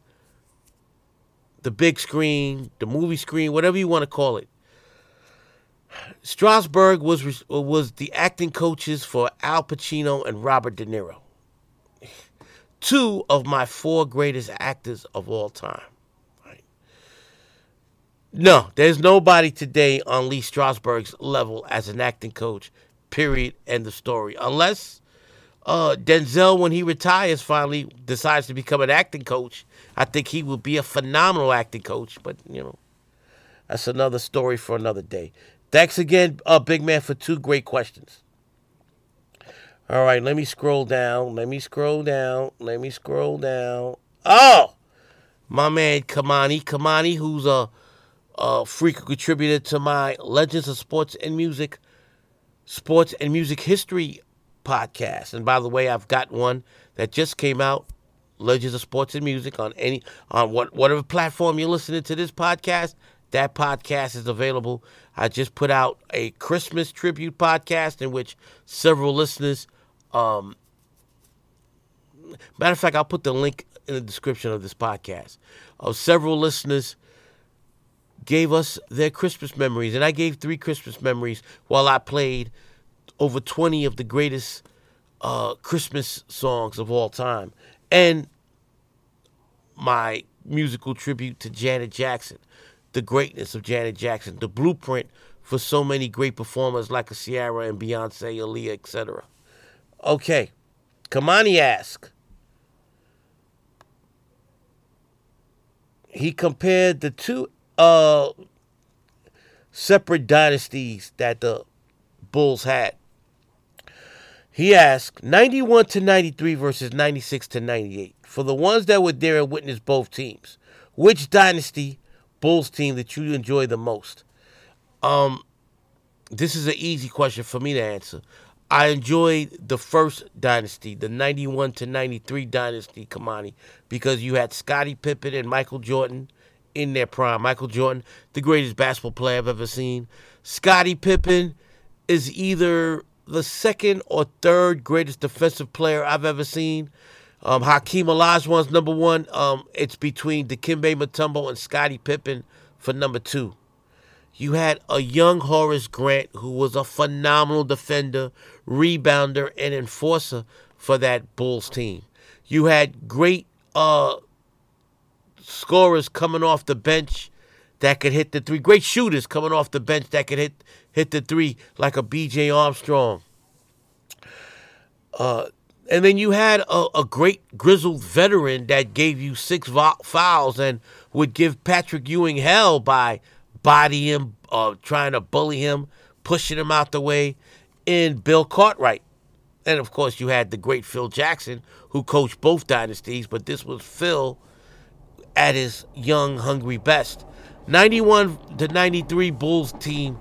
Speaker 1: the big screen, the movie screen, whatever you want to call it. Strasberg was was the acting coaches for Al Pacino and Robert De Niro. Two of my four greatest actors of all time. Right? No, there's nobody today on Lee Strasberg's level as an acting coach. Period. End of story. Unless uh, Denzel, when he retires, finally decides to become an acting coach. I think he will be a phenomenal acting coach. But you know, that's another story for another day. Thanks again, uh, big man, for two great questions. All right, let me scroll down. Let me scroll down. Let me scroll down. Oh, my man Kamani. Kamani, who's a, a frequent contributor to my Legends of Sports and Music, Sports and Music History podcast. And by the way, I've got one that just came out, Legends of Sports and Music, on any on what whatever platform you're listening to this podcast. That podcast is available. I just put out a Christmas tribute podcast in which several listeners. Um, matter of fact, I'll put the link in the description of this podcast. Of several listeners gave us their Christmas memories, and I gave three Christmas memories while I played over 20 of the greatest uh, Christmas songs of all time, and my musical tribute to Janet Jackson the greatness of Janet Jackson, the blueprint for so many great performers like a Ciara and Beyonce, Aaliyah, etc. Okay, Kamani asked. He compared the two uh, separate dynasties that the Bulls had. He asked 91 to 93 versus 96 to 98. For the ones that were there and witnessed both teams, which dynasty Bulls team that you enjoy the most? Um, this is an easy question for me to answer. I enjoyed the first dynasty, the 91 to 93 dynasty, Kamani, because you had Scottie Pippen and Michael Jordan in their prime. Michael Jordan, the greatest basketball player I've ever seen. Scottie Pippen is either the second or third greatest defensive player I've ever seen. Um, Hakeem Olajuwon's number one. Um, it's between Dikembe Mutombo and Scottie Pippen for number two. You had a young Horace Grant who was a phenomenal defender, rebounder, and enforcer for that Bulls team. You had great uh, scorers coming off the bench that could hit the three. Great shooters coming off the bench that could hit hit the three like a B.J. Armstrong. Uh, and then you had a, a great grizzled veteran that gave you six fouls and would give Patrick Ewing hell by bodying him, uh, trying to bully him, pushing him out the way, in Bill Cartwright. And of course, you had the great Phil Jackson, who coached both dynasties, but this was Phil at his young, hungry best. 91 to 93 Bulls team,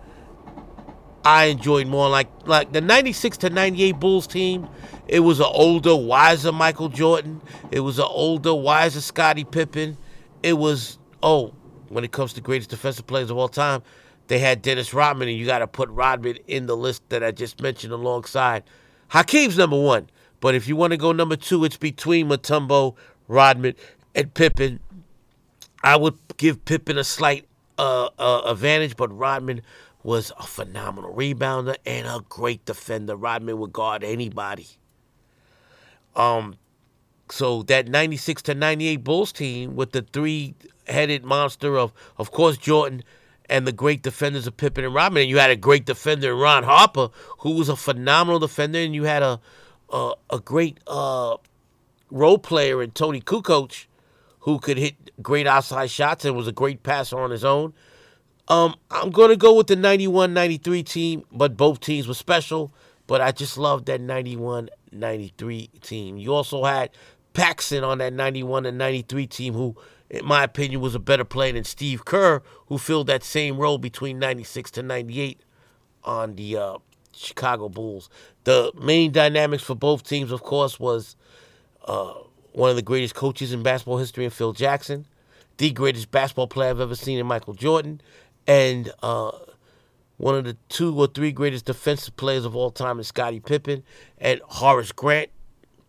Speaker 1: I enjoyed more. Like like the 96 to 98 Bulls team it was an older, wiser Michael Jordan. It was an older, wiser Scottie Pippen. It was, oh, when it comes to greatest defensive players of all time, they had Dennis Rodman, and you got to put Rodman in the list that I just mentioned alongside. Hakeem's number one. But if you want to go number two, it's between Mutombo, Rodman, and Pippen. I would give Pippen a slight uh, uh, advantage, but Rodman was a phenomenal rebounder and a great defender. Rodman would guard anybody. Um, so that 96 to 98 Bulls team with the three headed monster of, of course, Jordan and the great defenders of Pippen and Rodman. And you had a great defender Ron Harper, who was a phenomenal defender, and you had a a, a great uh, role player in Toni Kukoc, who could hit great outside shots and was a great passer on his own. Um, I'm going to go with the 91 93 team, but both teams were special. But I just love that 91 93 team. You also had Paxson on that 91 and 93 team, who, in my opinion, was a better player than Steve Kerr, who filled that same role between 96 to 98 on the uh, Chicago Bulls. The main dynamics for both teams, of course, was uh, one of the greatest coaches in basketball history in Phil Jackson, the greatest basketball player I've ever seen in Michael Jordan, and uh, one of the two or three greatest defensive players of all time is Scottie Pippen, and Horace Grant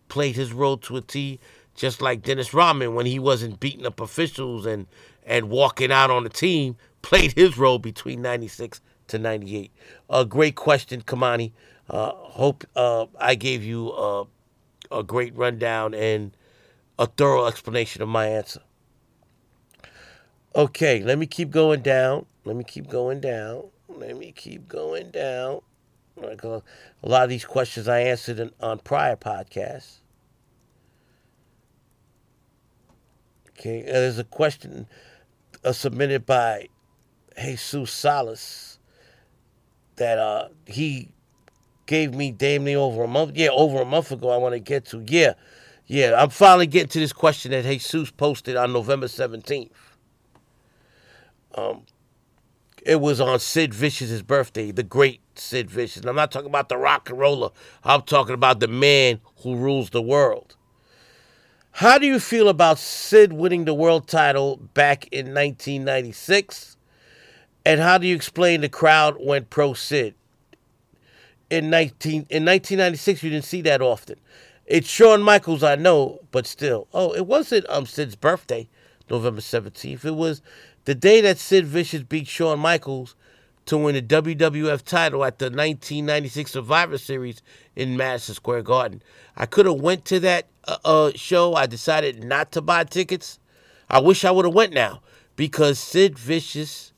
Speaker 1: played his role to a T, just like Dennis Rodman when he wasn't beating up officials and and walking out on the team, played his role between '96 to '98. A great question, Kamani. Uh, hope uh, I gave you a, a great rundown and a thorough explanation of my answer. Okay, let me keep going down. Let me keep going down. Let me keep going down. A lot of these questions I answered in, on prior podcasts. Okay, there's a question uh, submitted by Jesus Salas that uh, he gave me damn near over a month. Yeah, over a month ago. I want to get to. Yeah, yeah. I'm finally getting to this question that Jesus posted on November 17th. Um, it was on Sid Vicious's birthday, the great Sid Vicious. And I'm not talking about the rock and roller. I'm talking about the man who rules the world. How do you feel about Sid winning the world title back in 1996? And how do you explain the crowd went pro Sid? In 19 in 1996 you didn't see that often. It's Shawn Michaels, I know, but still. Oh, it wasn't um Sid's birthday, November 17th. It was the day that Sid Vicious beat Shawn Michaels to win the WWF title at the 1996 Survivor Series in Madison Square Garden. I could have went to that uh, show. I decided not to buy tickets. I wish I would have went now because Sid Vicious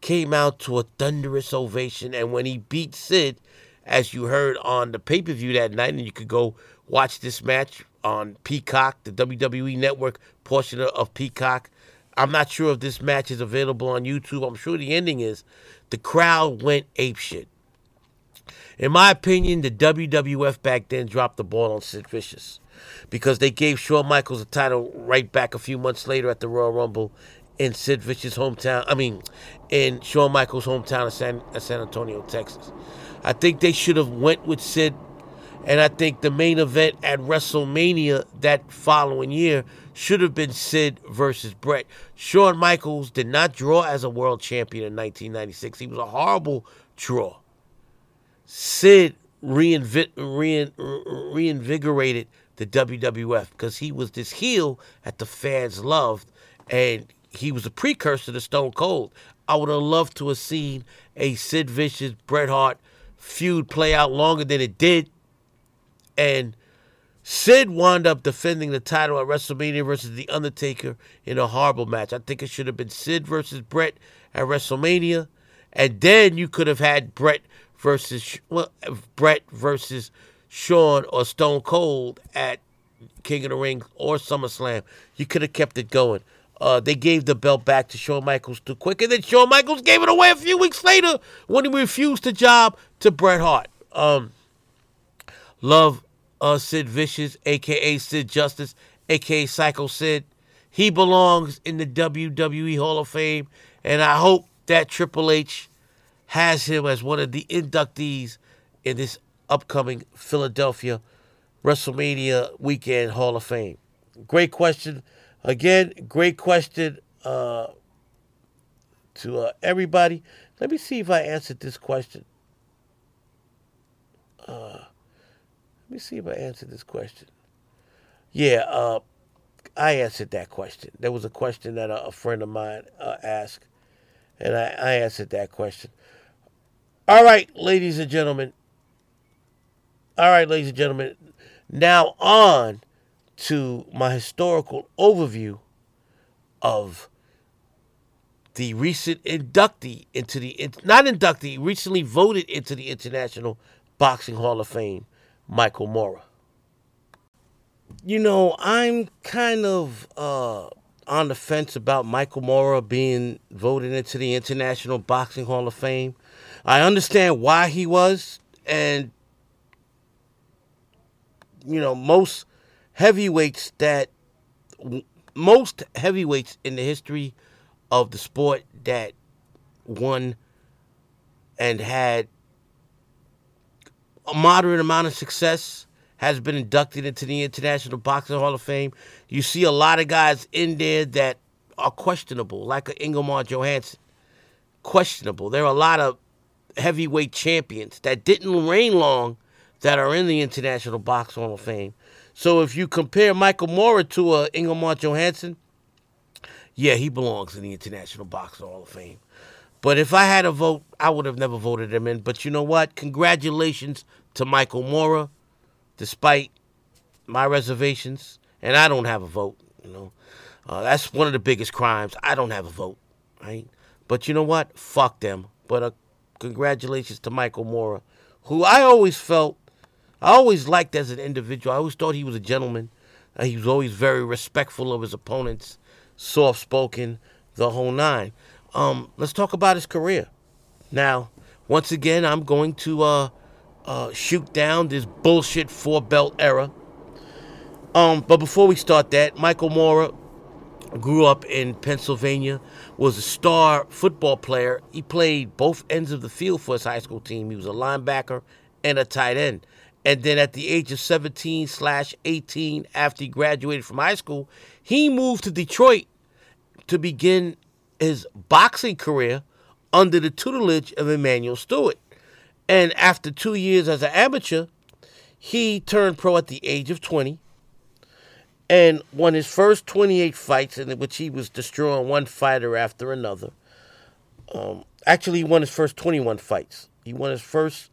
Speaker 1: came out to a thunderous ovation, and when he beat Sid, as you heard on the pay per view that night, and you could go watch this match on Peacock, the WWE Network portion of Peacock. I'm not sure if this match is available on YouTube. I'm sure the ending is. The crowd went apeshit. In my opinion, the WWF back then dropped the ball on Sid Vicious because they gave Shawn Michaels a title right back a few months later at the Royal Rumble in Sid Vicious' hometown. I mean, in Shawn Michaels' hometown of San, uh, San Antonio, Texas. I think they should have went with Sid, and I think the main event at WrestleMania that following year should have been Sid versus Bret. Shawn Michaels did not draw as a world champion in 1996. He was a horrible draw. Sid rein, reinvigorated the WWF because he was this heel that the fans loved, and he was a precursor to Stone Cold. I would have loved to have seen a Sid Vicious Bret Hart feud play out longer than it did, and Sid wound up defending the title at WrestleMania versus The Undertaker in a horrible match. I think it should have been Sid versus Bret at WrestleMania, and then you could have had Bret versus well, Bret versus Shawn or Stone Cold at King of the Ring or SummerSlam. You could have kept it going. Uh, they gave the belt back to Shawn Michaels too quick, and then Shawn Michaels gave it away a few weeks later when he refused the job to Bret Hart. Um, love uh, Sid Vicious, aka Sid Justice, aka Sycho Sid. He belongs in the WWE Hall of Fame, and I hope that Triple H has him as one of the inductees in this upcoming Philadelphia WrestleMania weekend Hall of Fame. Great question. Again, great question uh, to uh, everybody. Let me see if I answered this question. Uh, let me see if I answered this question. Yeah, uh, I answered that question. There was a question that a, a friend of mine uh, asked, and I, I answered that question. All right, ladies and gentlemen. All right, ladies and gentlemen. Now on to my historical overview of the recent inductee into the not inductee, recently voted into the International Boxing Hall of Fame, Michael Moorer. You know, I'm kind of uh, on the fence about Michael Moorer being voted into the International Boxing Hall of Fame. I understand why he was, and you know, most heavyweights that most heavyweights in the history of the sport that won and had a moderate amount of success has been inducted into the International Boxing Hall of Fame. You see a lot of guys in there that are questionable, like a Ingemar Johansson. Questionable. There are a lot of heavyweight champions that didn't reign long that are in the International Boxing Hall of Fame. So if you compare Michael Moorer to a Ingemar Johansson, yeah, he belongs in the International Boxing Hall of Fame. But if I had a vote, I would have never voted him in. But you know what? Congratulations to Michael Moorer, despite my reservations. And I don't have a vote, you know. Uh, that's one of the biggest crimes. I don't have a vote, right? But you know what? Fuck them. But uh, congratulations to Michael Moorer, who I always felt, I always liked as an individual. I always thought he was a gentleman. Uh, he was always very respectful of his opponents soft spoken, the whole nine. Um, let's talk about his career. Now, once again, I'm going to uh, uh, shoot down this bullshit four belt era. Um, but before we start that, Michael Moorer grew up in Pennsylvania, was a star football player. He played both ends of the field for his high school team. He was a linebacker and a tight end. And then at the age of 17 slash 18, after he graduated from high school, he moved to Detroit to begin his boxing career under the tutelage of Emanuel Steward. And after two years as an amateur, he turned pro at the age of 20 and won his first 28 fights, in which he was destroying one fighter after another. Um, actually, he won his first 21 fights. He won his first,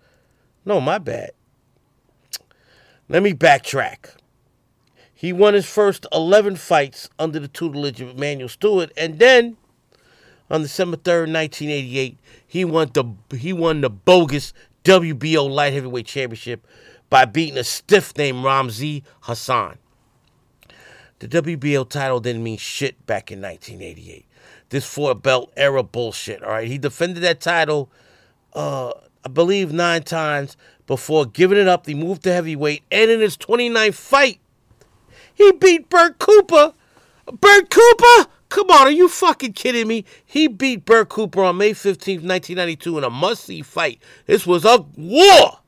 Speaker 1: no, my bad. Let me backtrack. He won his first 11 fights under the tutelage of Emanuel Steward, and then on December 3rd, 1988, he won the he won the bogus WBO light heavyweight championship by beating a stiff named Ramzi Hassan. The WBO title didn't mean shit back in 1988. This four belt era bullshit. All right, he defended that title, uh, I believe, nine times before giving it up. He moved to heavyweight, and in his 29th fight, he beat Bert Cooper. Bert Cooper? Come on, are you fucking kidding me? He beat Bert Cooper on May 15th, 1992 in a must-see fight. This was a war.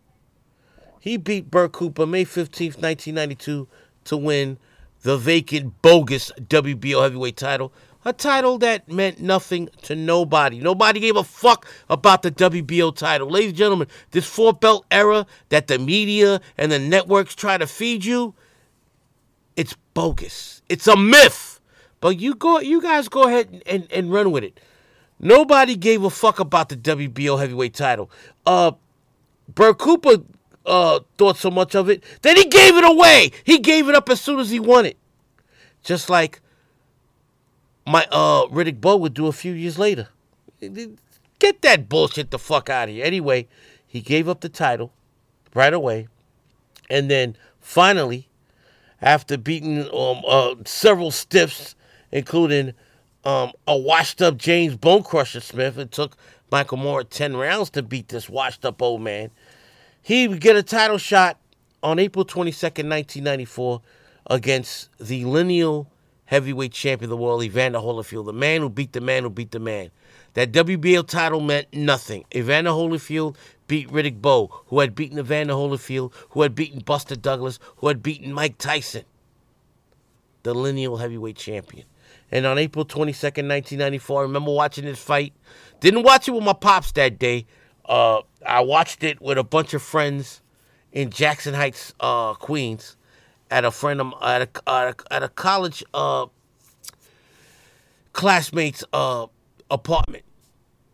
Speaker 1: He beat Bert Cooper May 15th, 1992 to win the vacant bogus WBO heavyweight title. A title that meant nothing to nobody. Nobody gave a fuck about the WBO title. Ladies and gentlemen, this four belt era that the media and the networks try to feed you, it's bogus. It's a myth. But you go, you guys go ahead and, and, and run with it. Nobody gave a fuck about the WBO heavyweight title. Uh, Bert Cooper uh, thought so much of it that he gave it away. He gave it up as soon as he won it. Just like my uh, Riddick Bowe would do a few years later. Get that bullshit the fuck out of here. Anyway, he gave up the title right away. And then finally, after beating um, uh, several stiffs, including um, a washed up James Bone Crusher Smith. It took Michael Moorer 10 rounds to beat this washed up old man. He would get a title shot on April 22nd, 1994, against the lineal heavyweight champion of the world, Evander Holyfield, the man who beat the man who beat the man. That WBO title meant nothing. Evander Holyfield beat Riddick Bowe, who had beaten Evander Holyfield, who had beaten Buster Douglas, who had beaten Mike Tyson, the lineal heavyweight champion. And on April 22nd, 1994, I remember watching this fight. Didn't watch it with my pops that day. Uh, I watched it with a bunch of friends in Jackson Heights, uh, Queens, at a friend of at a, at a, at a college uh, classmates' uh, apartment,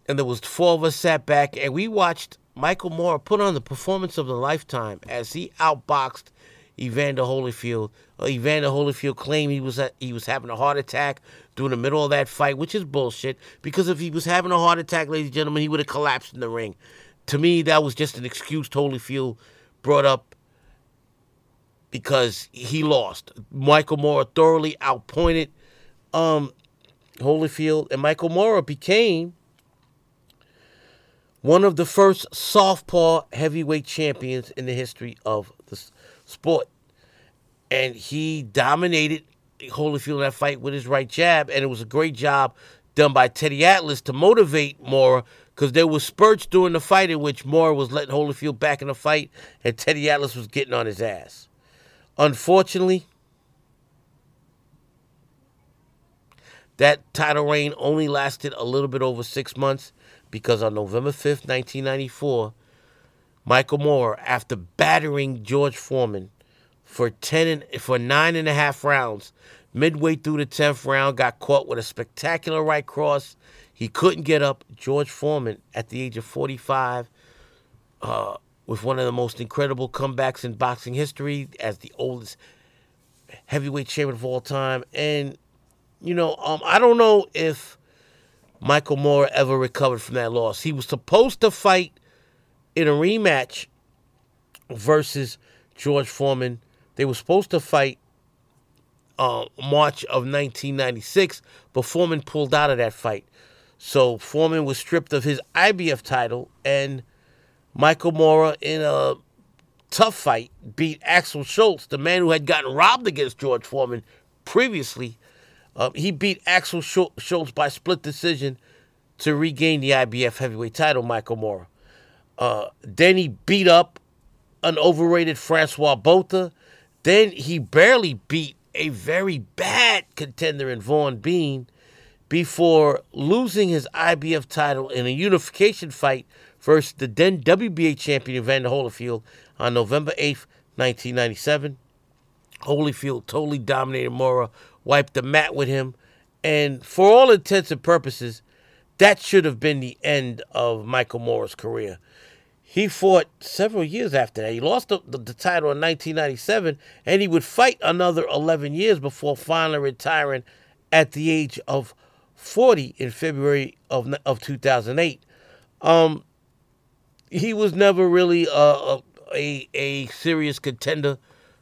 Speaker 1: and there was four of us sat back and we watched Michael Moorer put on the performance of the lifetime as he outboxed Evander Holyfield. Uh, Evander Holyfield claimed he was he was having a heart attack during the middle of that fight, which is bullshit. Because if he was having a heart attack, ladies and gentlemen, he would have collapsed in the ring. To me, that was just an excuse Holyfield brought up because he lost. Michael Moorer thoroughly outpointed um, Holyfield, and Michael Moorer became one of the first southpaw heavyweight champions in the history of the sport. And he dominated Holyfield in that fight with his right jab, and it was a great job done by Teddy Atlas to motivate Moorer because there was spurts during the fight in which Moorer was letting Holyfield back in the fight, and Teddy Atlas was getting on his ass. Unfortunately, that title reign only lasted a little bit over six months because on November 5th, 1994, Michael Moorer, after battering George Foreman for ten and, for nine and a half rounds, midway through the tenth round, got caught with a spectacular right cross. He couldn't get up. George Foreman, at the age of 45, uh, with one of the most incredible comebacks in boxing history, as the oldest heavyweight champion of all time, and you know, um, I don't know if Michael Moorer ever recovered from that loss. He was supposed to fight in a rematch versus George Foreman. They were supposed to fight uh, March of 1996, but Foreman pulled out of that fight. So Foreman was stripped of his IBF title, and Michael Moorer, in a tough fight, beat Axel Schulz, the man who had gotten robbed against George Foreman previously uh, he beat Axel Schulz by split decision to regain the IBF heavyweight title, Michael Moorer. Uh, then he beat up an overrated Francois Botha. Then he barely beat a very bad contender in Vaughn Bean before losing his IBF title in a unification fight versus the then WBA champion Evander Holyfield on November 8th, 1997. Holyfield totally dominated Moorer wiped the mat with him. And for all intents and purposes, that should have been the end of Michael Moorer's career. He fought several years after that. He lost the, the, the, title in 1997, and he would fight another 11 years before finally retiring at the age of 40 in February of, of 2008. Um, he was never really a, a, a serious contender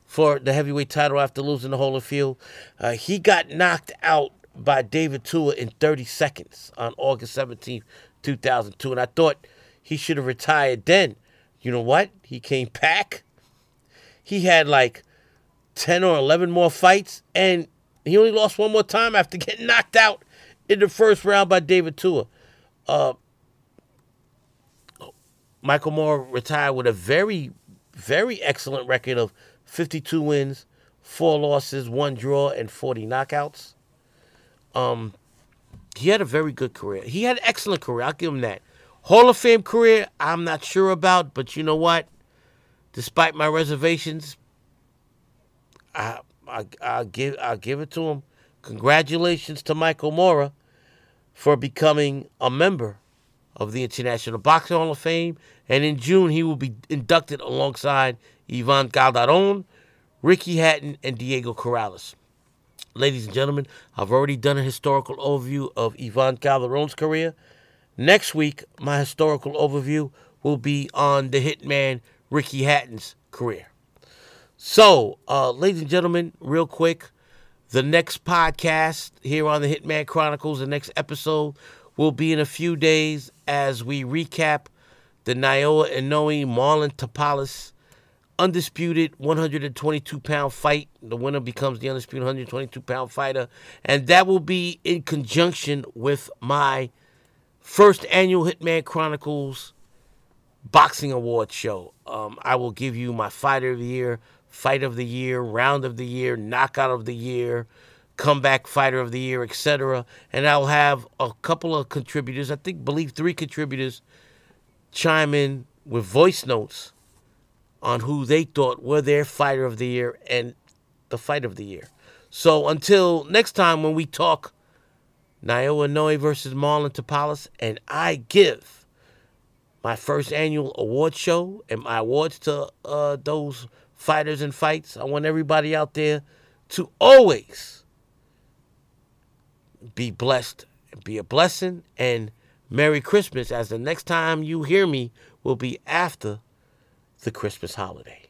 Speaker 1: for the heavyweight title after losing the Holyfield. Uh, he got knocked out by David Tua in 30 seconds on August 17, 2002. And I thought he should have retired then. You know what? He came back. He had like 10 or 11 more fights, and he only lost one more time after getting knocked out in the first round by David Tua. Uh, Michael Moorer retired with a very, very excellent record of 52 wins, four losses, one draw, and 40 knockouts. Um, he had a very good career. He had an excellent career. I'll give him that. Hall of Fame career, I'm not sure about, but you know what? Despite my reservations, I I I give I give it to him. Congratulations to Michael Moorer for becoming a member of the International Boxing Hall of Fame, and in June he will be inducted alongside Ivan Calderon, Ricky Hatton, and Diego Corrales. Ladies and gentlemen, I've already done a historical overview of Ivan Calderon's career. Next week, my historical overview will be on the hitman Ricky Hatton's career. So, uh, ladies and gentlemen, real quick, the next podcast here on the Hitman Chronicles, the next episode will be in a few days as we recap the Naoya Inoue Marlon Tapales undisputed 122 pound fight. The winner becomes the undisputed 122 pound fighter. And that will be in conjunction with my first annual Hitman Chronicles Boxing Award show. Um, I will give you my fighter of the year, fight of the year, round of the year, knockout of the year, comeback fighter of the year, etc. And I'll have a couple of contributors, I think, believe three contributors, chime in with voice notes on who they thought were their fighter of the year and the fight of the year. So until next time when we talk Naoya Inoue versus Marlon Tapales, and I give my first annual award show and my awards to uh, those fighters and fights. I want everybody out there to always be blessed be a blessing. And Merry Christmas, as the next time you hear me will be after the Christmas holiday.